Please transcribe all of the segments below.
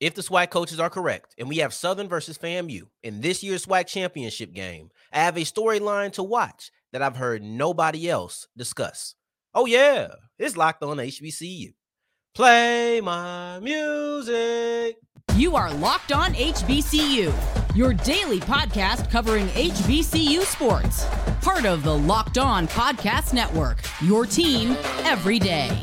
If the SWAC coaches are correct, and we have Southern versus FAMU in this year's SWAC championship game, I have a storyline to watch that I've heard nobody else discuss. Oh, yeah, it's locked on HBCU. Play my music. You are Locked On HBCU, your daily podcast covering HBCU sports. Part of the Locked On Podcast Network, your team every day.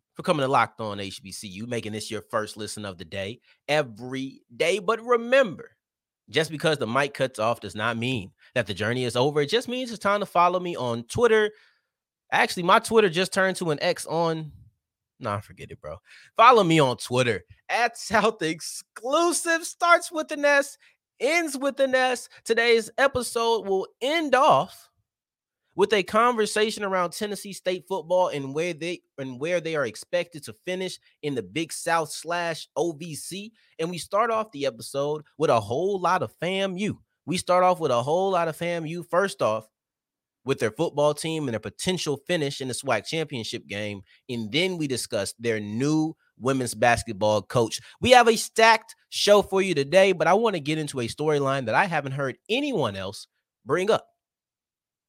for coming to Locked On HBCU, making this your first listen of the day every day. But remember, just because the mic cuts off does not mean that the journey is over. It just means it's time to follow me on Twitter. Actually, my Twitter just turned to an X on. Nah, forget it, bro. Follow me on Twitter at South Exclusive. Starts with an S, ends with an S. Today's episode will end off with a conversation around Tennessee State football and where they and where they are expected to finish in the Big South slash OVC. And we start off the episode with a whole lot of FAMU. We start off with a whole lot of FAMU. First off, with their football team and their potential finish in the SWAC championship game. And then we discuss their new women's basketball coach. We have a stacked show for you today, but I want to get into a storyline that I haven't heard anyone else bring up.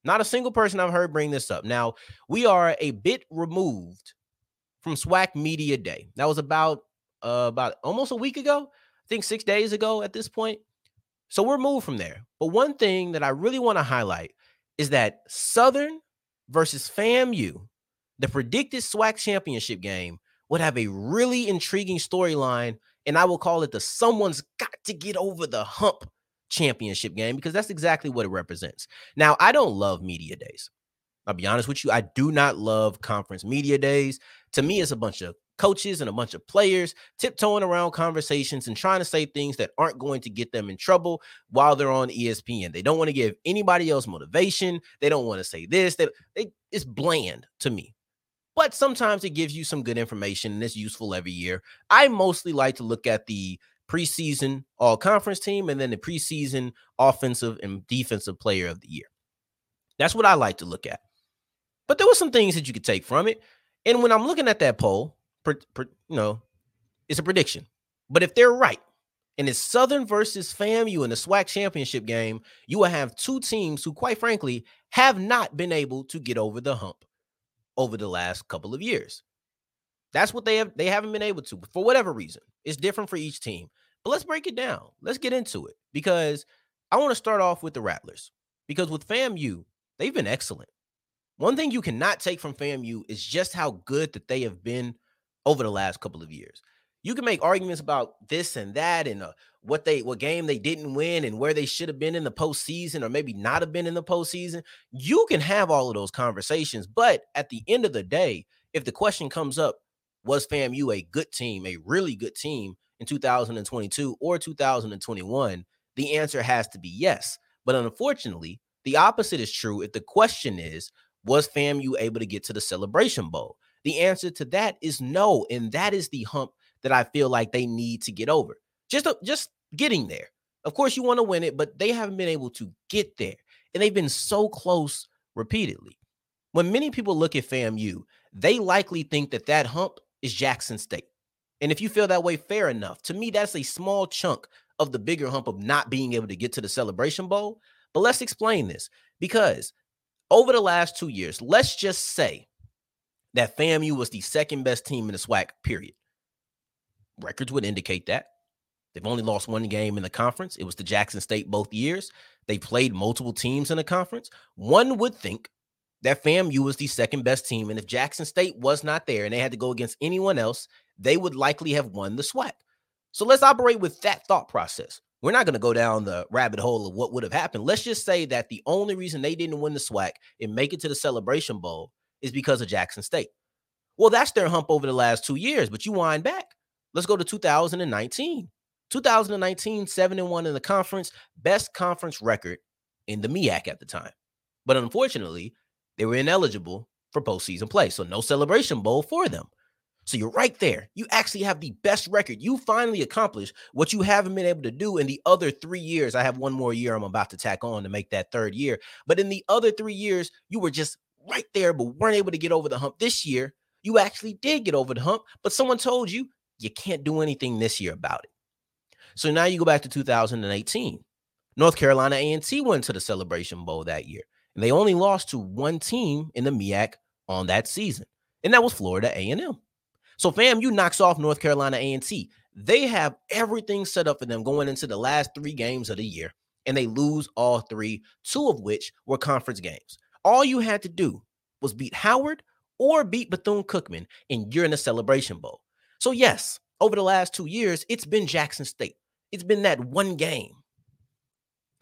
Not a single person I've heard bring this up. Now, we are a bit removed from SWAC Media Day. That was about uh, about almost a week ago. I think 6 days ago at this point. So we're moved from there. But one thing that I really want to highlight is that Southern versus FAMU, the predicted SWAC championship game, would have a really intriguing storyline and I will call it the someone's got to get over the hump championship game because that's exactly what it represents. Now, I don't love media days. I'll be honest with you. I do not love conference media days. To me, it's a bunch of coaches and a bunch of players tiptoeing around conversations and trying to say things that aren't going to get them in trouble while they're on ESPN. They don't want to give anybody else motivation. They don't want to say this. They, they it's bland to me. But sometimes it gives you some good information and it's useful every year. I mostly like to look at the preseason all conference team and then the preseason offensive and defensive player of the year. That's what I like to look at. But there were some things that you could take from it. And when I'm looking at that poll, per, per, you know, it's a prediction. But if they're right, and it's Southern versus FAMU in the SWAC championship game, you will have two teams who, quite frankly, have not been able to get over the hump over the last couple of years. That's what they have. They haven't been able to for whatever reason. It's different for each team. But let's break it down. Let's get into it because I want to start off with the Rattlers because with FAMU, they've been excellent. One thing you cannot take from FAMU is just how good that they have been over the last couple of years. You can make arguments about this and that and uh, what they what game they didn't win and where they should have been in the postseason or maybe not have been in the postseason. You can have all of those conversations, but at the end of the day, if the question comes up, was FAMU a good team, a really good team in 2022 or 2021? The answer has to be yes. But unfortunately, the opposite is true if the question is, was FAMU able to get to the Celebration Bowl? The answer to that is no. And that is the hump that I feel like they need to get over. Just, just getting there. Of course, you want to win it, but they haven't been able to get there. And they've been so close repeatedly. When many people look at FAMU, they likely think that that hump is Jackson State. And if you feel that way, fair enough. To me, that's a small chunk of the bigger hump of not being able to get to the Celebration Bowl. But let's explain this because over the last two years, let's just say that FAMU was the second best team in the SWAC, period. Records would indicate that. They've only lost one game in the conference. It was the Jackson State both years. They played multiple teams in the conference. One would think that FAMU was the second best team. And if Jackson State was not there and they had to go against anyone else, they would likely have won the SWAC. So let's operate with that thought process. We're not going to go down the rabbit hole of what would have happened. Let's just say that the only reason they didn't win the SWAC and make it to the Celebration Bowl is because of Jackson State. Well, that's their hump over the last two years, but you wind back. Let's go to 2019. 2019, 7 and 1 in the conference, best conference record in the MEAC at the time. But unfortunately, they were ineligible for postseason play. So no celebration bowl for them. So you're right there. You actually have the best record. You finally accomplished what you haven't been able to do in the other three years. I have one more year I'm about to tack on to make that third year. But in the other three years, you were just right there, but weren't able to get over the hump. This year, you actually did get over the hump, but someone told you you can't do anything this year about it. So now you go back to 2018. North Carolina A&T went to the Celebration Bowl that year, they only lost to one team in the MEAC on that season, and that was Florida A&M. So FAMU knocks off North Carolina A&T. They have everything set up for them going into the last three games of the year, and they lose all three, two of which were conference games. All you had to do was beat Howard or beat Bethune Cookman, and you're in the Celebration Bowl. So yes, over the last two years, it's been Jackson State. It's been that one game.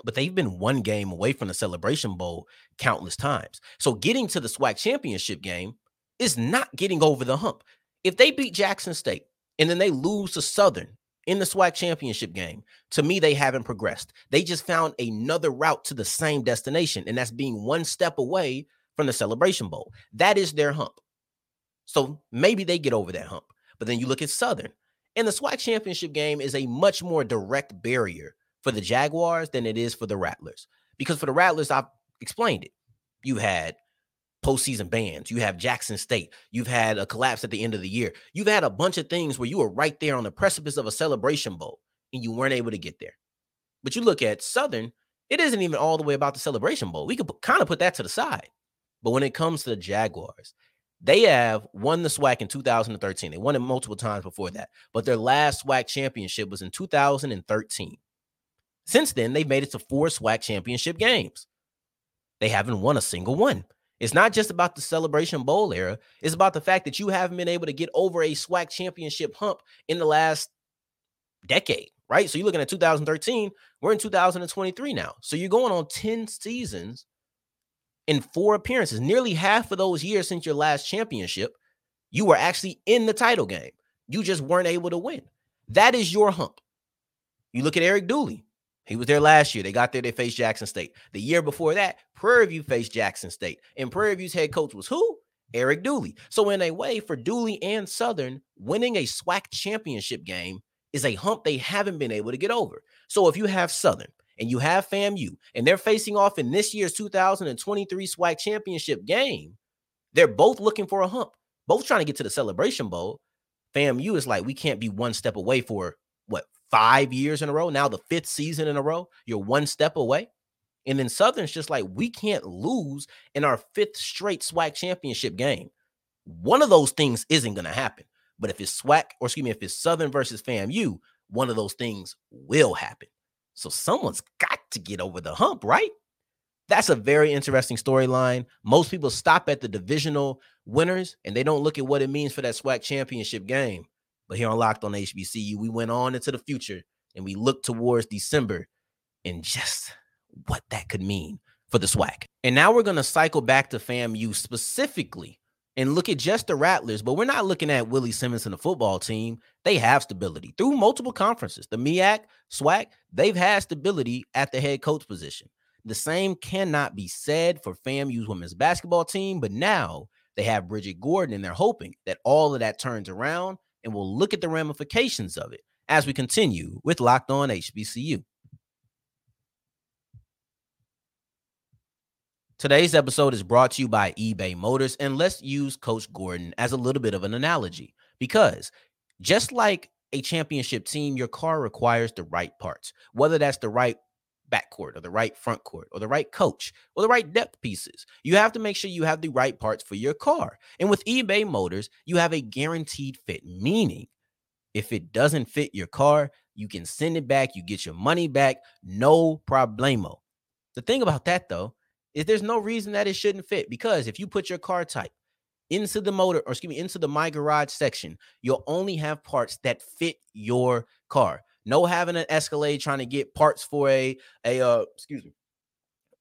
But they've been one game away from the Celebration Bowl countless times. So getting to the SWAC championship game is not getting over the hump. If they beat Jackson State and then they lose to Southern in the SWAC championship game, to me, they haven't progressed. They just found another route to the same destination, and that's being one step away from the Celebration Bowl. That is their hump. So maybe they get over that hump. But then you look at Southern, and the SWAC championship game is a much more direct barrier for the Jaguars than it is for the Rattlers. Because for the Rattlers, I've explained it. You had postseason bans. You have Jackson State. You've had a collapse at the end of the year. You've had a bunch of things where you were right there on the precipice of a celebration bowl and you weren't able to get there. But you look at Southern, it isn't even all the way about the celebration bowl. We could kind of put that to the side. But when it comes to the Jaguars, they have won the SWAC in 2013. They won it multiple times before that, but their last SWAC championship was in 2013. Since then, they've made it to four SWAC championship games. They haven't won a single one. It's not just about the Celebration Bowl era, it's about the fact that you haven't been able to get over a SWAC championship hump in the last decade, right? So you're looking at 2013, we're in 2023 now. So you're going on 10 seasons in four appearances, nearly half of those years since your last championship, you were actually in the title game. You just weren't able to win. That is your hump. You look at Eric Dooley. He was there last year. They got there, they faced Jackson State. The year before that, Prairie View faced Jackson State. And Prairie View's head coach was who? Eric Dooley. So, in a way, for Dooley and Southern, winning a SWAC championship game is a hump they haven't been able to get over. So, if you have Southern and you have FAMU and they're facing off in this year's 2023 SWAC championship game, they're both looking for a hump, both trying to get to the Celebration Bowl. FAMU is like, we can't be one step away for what, five years in a row? Now, the fifth season in a row, you're one step away. And then Southern's just like, we can't lose in our fifth straight SWAC championship game. One of those things isn't going to happen. But if it's SWAC, or excuse me, if it's Southern versus FAMU, one of those things will happen. So someone's got to get over the hump, right? That's a very interesting storyline. Most people stop at the divisional winners and they don't look at what it means for that SWAC championship game. But here on Locked on HBCU, we went on into the future and we looked towards December and just what that could mean for the SWAC. And now we're going to cycle back to FAMU specifically and look at just the Rattlers, but we're not looking at Willie Simmons and the football team. They have stability through multiple conferences. The MEAC, SWAC, they've had stability at the head coach position. The same cannot be said for FAMU's women's basketball team, but now they have Bridgette Gordon and they're hoping that all of that turns around and we'll look at the ramifications of it as we continue with Locked On HBCU. Today's episode is brought to you by eBay Motors, and let's use Coach Gordon as a little bit of an analogy because just like a championship team, your car requires the right parts, whether that's the right backcourt or the right front court or the right coach or the right depth pieces. You have to make sure you have the right parts for your car. And with eBay Motors, you have a guaranteed fit, meaning if it doesn't fit your car, you can send it back, you get your money back, no problemo. The thing about that though is there's no reason that it shouldn't fit because if you put your car type into the motor or excuse me into the my garage section, you'll only have parts that fit your car. No having an Escalade trying to get parts for a a uh excuse me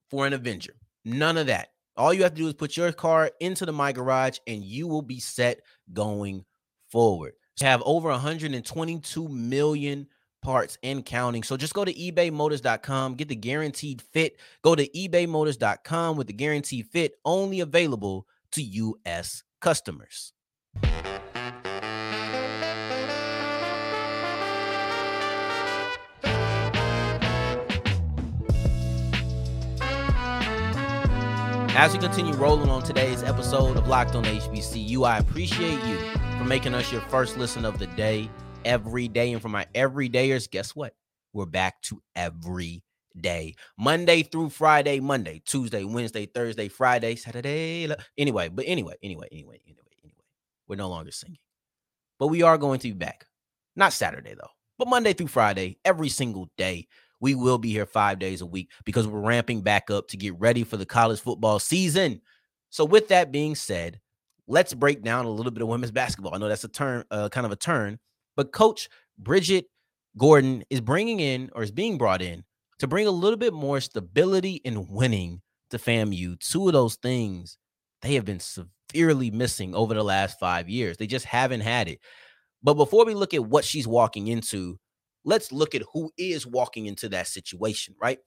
for an Avenger. None of that. All you have to do is put your car into the My Garage and you will be set going forward. To have over 122 million parts and counting. So just go to ebaymotors.com, get the guaranteed fit. Go to ebaymotors.com with the guaranteed fit only available to US customers. As we continue rolling on today's episode of Locked on HBCU, I appreciate you for making us your first listen of the day every day. And for my everydayers, guess what? We're back to every day. Monday through Friday, Monday, Tuesday, Wednesday, Thursday, Friday, Saturday. Anyway, but anyway, anyway, anyway, anyway, anyway. We're no longer singing. But we are going to be back. Not Saturday though, but Monday through Friday, every single day. We will be here five days a week because we're ramping back up to get ready for the college football season. So, with that being said, let's break down a little bit of women's basketball. I know that's a turn, uh, kind of a turn, but Coach Bridgette Gordon is bringing in or is being brought in to bring a little bit more stability and winning to FAMU. Two of those things they have been severely missing over the last five years. They just haven't had it. But before we look at what she's walking into, let's look at who is walking into that situation, right?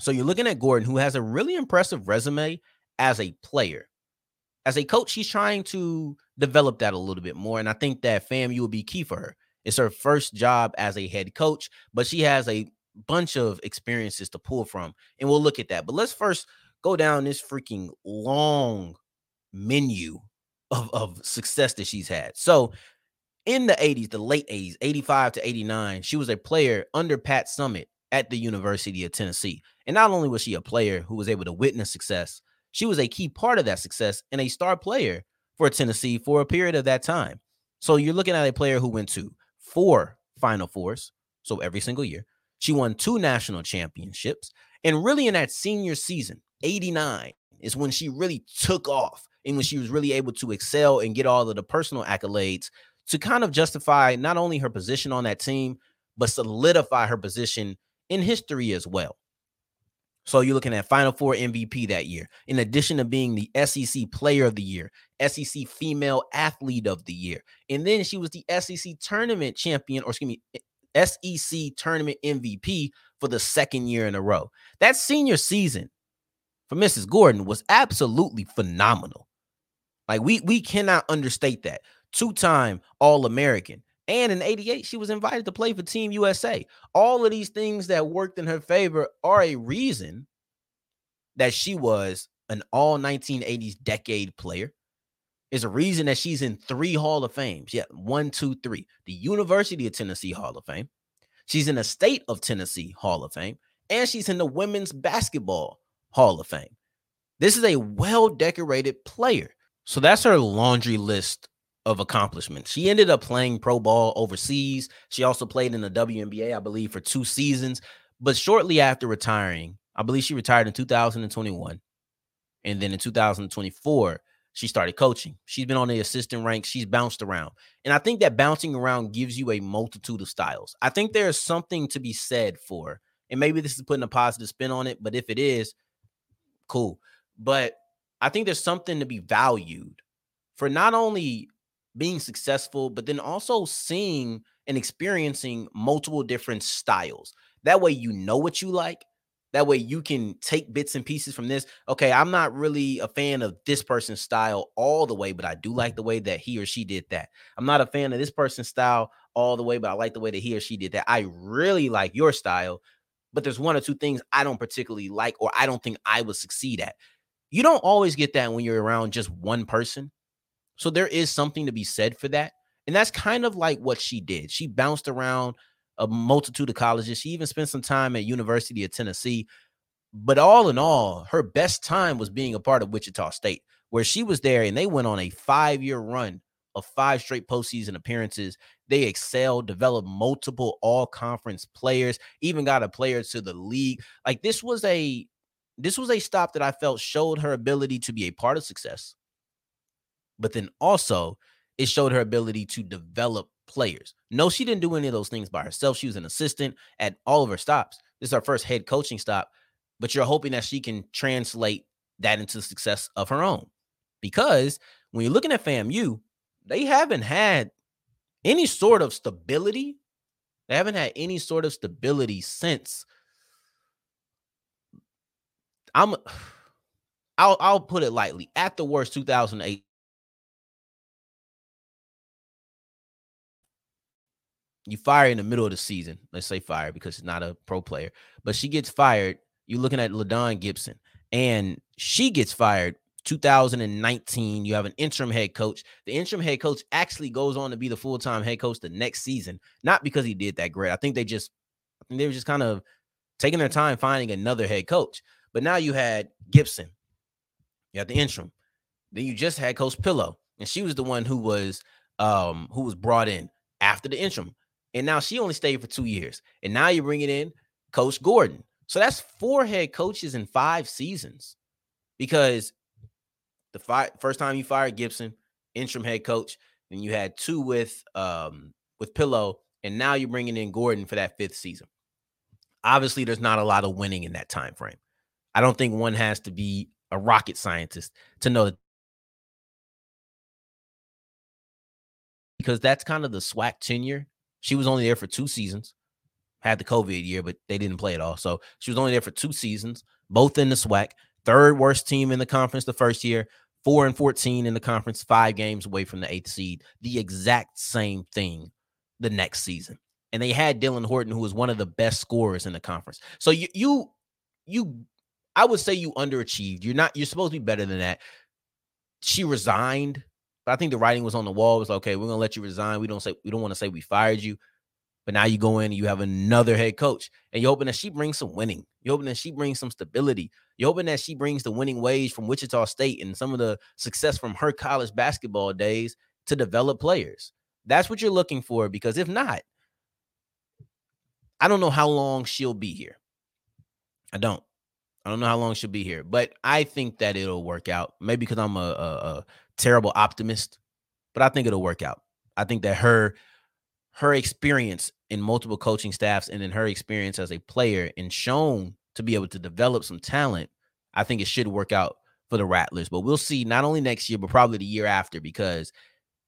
So you're looking at Gordon, who has a really impressive resume as a player. As a coach, she's trying to develop that a little bit more. And I think that FAMU will be key for her. It's her first job as a head coach, but she has a bunch of experiences to pull from. And we'll look at that. But let's first go down this freaking long menu of, of success that she's had. So in the 80s, the late 80s, 85 to 89, she was a player under Pat Summitt at the University of Tennessee. And not only was she a player who was able to witness success, she was a key part of that success and a star player for Tennessee for a period of that time. So you're looking at a player who went to four Final Fours, so every single year. She won two national championships. And really, in that senior season, 89 is when she really took off and when she was really able to excel and get all of the personal accolades to kind of justify not only her position on that team, but solidify her position in history as well. So you're looking at Final Four MVP that year, in addition to being the SEC Player of the Year, SEC Female Athlete of the Year, and then she was the SEC Tournament Champion, or excuse me, eh, SEC Tournament MVP for the second year in a row. That senior season for Mrs. Gordon was absolutely phenomenal. Like we we cannot understate that two time All American. And in 88, she was invited to play for Team USA. All of these things that worked in her favor are a reason that she was an all 1980s decade player. Is a reason that she's in three Hall of Fames. Yeah, one, two, three. The University of Tennessee Hall of Fame. She's in the State of Tennessee Hall of Fame. And she's in the Women's Basketball Hall of Fame. This is a well decorated player. So that's her laundry list of accomplishments. She ended up playing pro ball overseas. She also played in the WNBA, I believe, for two seasons. But shortly after retiring, I believe she retired in 2021. And then in 2024, she started coaching. She's been on the assistant ranks. She's bounced around. And I think that bouncing around gives you a multitude of styles. I think there's something to be said for, and maybe this is putting a positive spin on it, but if it is, cool. But I think there's something to be valued for not only being successful, but then also seeing and experiencing multiple different styles. That way, you know what you like. That way, you can take bits and pieces from this. Okay, I'm not really a fan of this person's style all the way, but I do like the way that he or she did that. I'm not a fan of this person's style all the way, but I like the way that he or she did that. I really like your style, but there's one or two things I don't particularly like or I don't think I would succeed at. You don't always get that when you're around just one person. So there is something to be said for that. And that's kind of like what she did. She bounced around a multitude of colleges. She even spent some time at University of Tennessee. But all in all, her best time was being a part of Wichita State, where she was there and they went on a five-year run of five straight postseason appearances. They excelled, developed multiple all-conference players, even got a player to the league. Like this was a this was a stop that I felt showed her ability to be a part of success but then also it showed her ability to develop players. No, she didn't do any of those things by herself. She was an assistant at all of her stops. This is her first head coaching stop, but you're hoping that she can translate that into success of her own. Because when you're looking at FAMU, they haven't had any sort of stability. They haven't had any sort of stability since I'm I'll I'll put it lightly. At the worst, 2008. You fire in the middle of the season. Let's say fire because she's not a pro player, but she gets fired. You're looking at LaDawn Gibson, and she gets fired 2019. You have an interim head coach. The interim head coach actually goes on to be the full time head coach the next season, not because he did that great. I think they just, I think they were just kind of taking their time finding another head coach. But now you had Gibson, you had the interim. Then you just had Coach Pillow, and she was the one who was um who was brought in after the interim. And now she only stayed for two years. And now you're bringing in Coach Gordon. So that's four head coaches in five seasons. Because the fi- first time you fired Gibson, interim head coach, then you had two with um with Pillow, and now you're bringing in Gordon for that fifth season. Obviously, there's not a lot of winning in that time frame. I don't think one has to be a rocket scientist to know that because that's kind of the SWAC tenure. She was only there for two seasons, had the COVID year, but they didn't play it all. So she was only there for two seasons, both in the SWAC. Third worst team in the conference the first year, four and 14 in the conference, five games away from the eighth seed. The exact same thing the next season. And they had Dylan Horton, who was one of the best scorers in the conference. So you you you I would say you underachieved. You're not, you're supposed to be better than that. She resigned, but I think the writing was on the wall. It was okay, we're gonna let you resign. We don't say we don't want to say we fired you. But now you go in and you have another head coach, and you're hoping that she brings some winning. You're hoping that she brings some stability. You're hoping that she brings the winning wage from Wichita State and some of the success from her college basketball days to develop players. That's what you're looking for. Because if not, I don't know how long she'll be here. I don't. I don't know how long she'll be here, but I think that it'll work out. Maybe because I'm a, a, a terrible optimist, but I think it'll work out. I think that her her experience in multiple coaching staffs and in her experience as a player and shown to be able to develop some talent, I think it should work out for the Rattlers. But we'll see not only next year, but probably the year after, because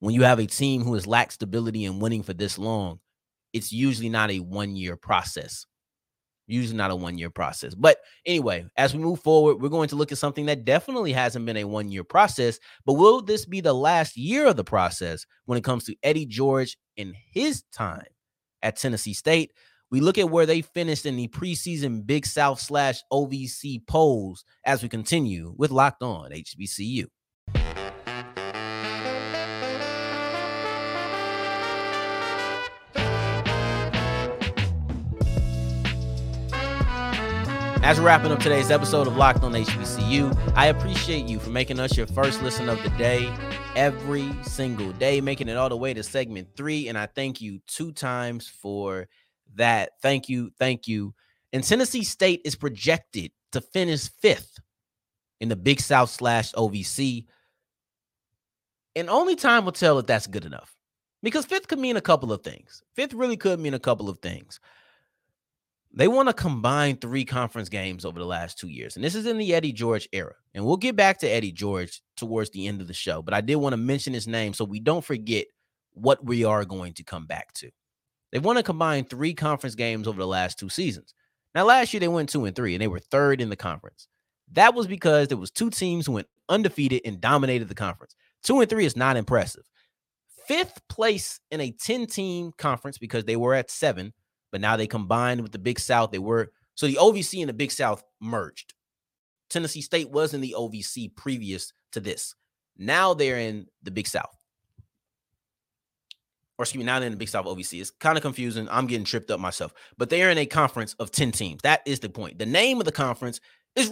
when you have a team who has lacked stability and winning for this long, it's usually not a one year process usually not a one year process. But anyway, as we move forward, we're going to look at something that definitely hasn't been a one year process. But will this be the last year of the process when it comes to Eddie George in his time at Tennessee State? We look at where they finished in the preseason Big South slash OVC polls as we continue with Locked On HBCU. As we're wrapping up today's episode of Locked on HBCU, I appreciate you for making us your first listen of the day every single day, making it all the way to segment three. And I thank you two times for that. Thank you. Thank you. And Tennessee State is projected to finish fifth in the Big South slash OVC. And only time will tell if that's good enough because fifth could mean a couple of things. Fifth really could mean a couple of things. They won a combined three conference games over the last two years. And this is in the Eddie George era. And we'll get back to Eddie George towards the end of the show. But I did want to mention his name so we don't forget what we are going to come back to. They won a combined three conference games over the last two seasons. Now, last year they went two and three, and they were third in the conference. That was because there was two teams who went undefeated and dominated the conference. Two and three is not impressive. Fifth place in a 10 team conference because they were at seven but now they combined with the Big South. They were so the OVC and the Big South merged. Tennessee State was in the OVC previous to this. Now they're in the Big South. Or excuse me, now they're in the Big South OVC. It's kind of confusing. I'm getting tripped up myself. But they are in a conference of 10 teams. That is the point. The name of the conference is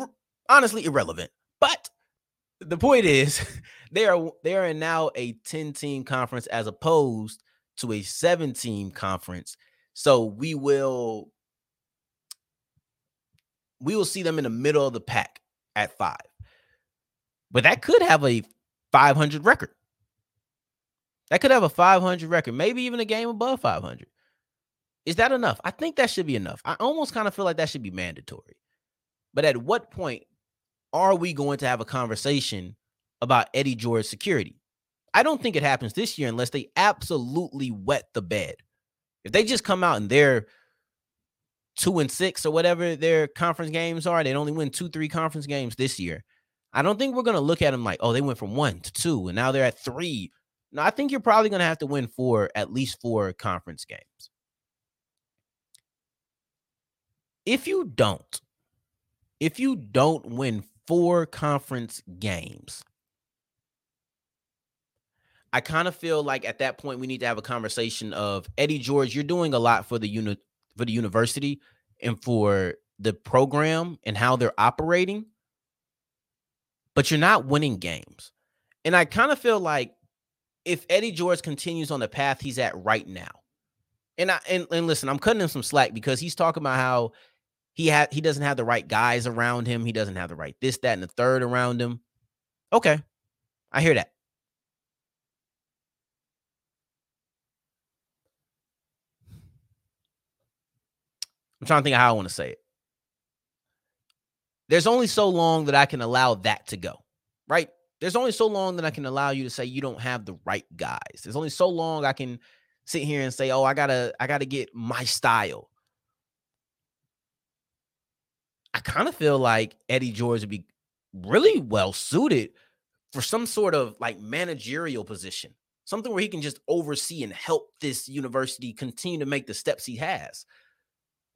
honestly irrelevant. But the point is they are they are in now a 10 team conference as opposed to a 7 team conference so we will we will see them in the middle of the pack at five. But that could have a 500 record. that could have a 500 record, maybe even a game above 500. Is that enough? I think that should be enough. I almost kind of feel like that should be mandatory. But at what point are we going to have a conversation about Eddie George security? I don't think it happens this year unless they absolutely wet the bed. If they just come out and they're two and six or whatever their conference games are, they only win two, three conference games this year. I don't think we're going to look at them like, oh, they went from one to two and now they're at three. No, I think you're probably going to have to win four, at least four conference games. If you don't, if you don't win four conference games, I kind of feel like at that point we need to have a conversation of Eddie George, you're doing a lot for the unit for the university and for the program and how they're operating, but you're not winning games. And I kind of feel like if Eddie George continues on the path he's at right now, and I and, and listen, I'm cutting him some slack because he's talking about how he had he doesn't have the right guys around him, he doesn't have the right this, that, and the third around him. Okay, I hear that. I'm trying to think of how I want to say it. There's only so long that I can allow that to go, right? There's only so long that I can allow you to say you don't have the right guys. There's only so long I can sit here and say, "Oh, I gotta, I gotta get my style." I kind of feel like Eddie George would be really well suited for some sort of like managerial position, something where he can just oversee and help this university continue to make the steps he has.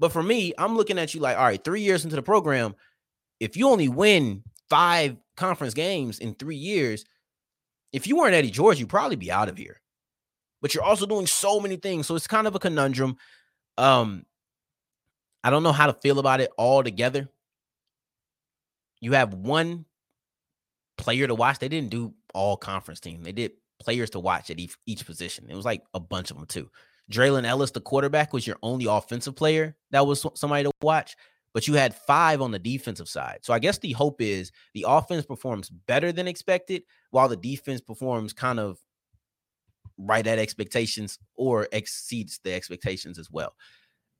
But for me, I'm looking at you like, all right, three years into the program, if you only win five conference games in three years, if you weren't Eddie George, you'd probably be out of here. But you're also doing so many things. So it's kind of a conundrum. Um, I don't know how to feel about it all together. You have one player to watch. They didn't do all conference team. They did players to watch at each, each position. It was like a bunch of them too. Draylen Ellis, the quarterback, was your only offensive player that was somebody to watch but you had five on the defensive side. So I guess the hope is the offense performs better than expected, while the defense performs kind of right at expectations or exceeds the expectations as well.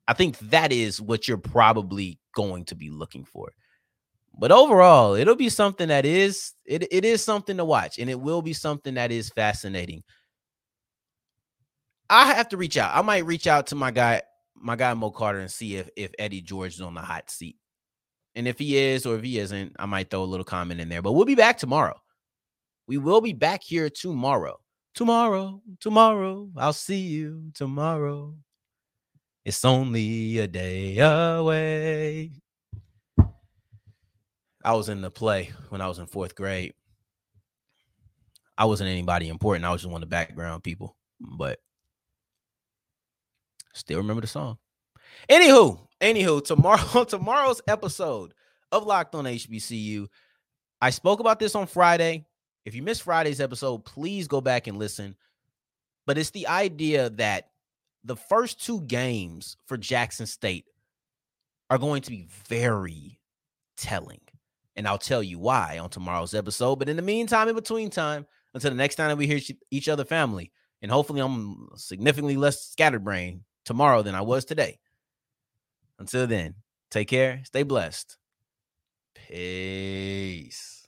I think that is what you're probably going to be looking for. But overall, it'll be something that is it, it is something to watch and it will be something that is fascinating. I have to reach out. I might reach out to my guy my guy Mo Carter and see if if Eddie George is on the hot seat. And if he is or if he isn't, I might throw a little comment in there. But we'll be back tomorrow. We will be back here tomorrow. Tomorrow, tomorrow. I'll see you tomorrow. It's only a day away. I was in the play when I was in fourth grade. I wasn't anybody important. I was just one of the background people. But Still remember the song. Anywho, anywho, tomorrow, tomorrow's episode of Locked on HBCU. I spoke about this on Friday. If you missed Friday's episode, please go back and listen. But it's the idea that the first two games for Jackson State are going to be very telling. And I'll tell you why on tomorrow's episode. But in the meantime, in between time, until the next time that we hear each other, family, and hopefully I'm significantly less scatterbrained tomorrow than I was today. Until then, take care, stay blessed. Peace.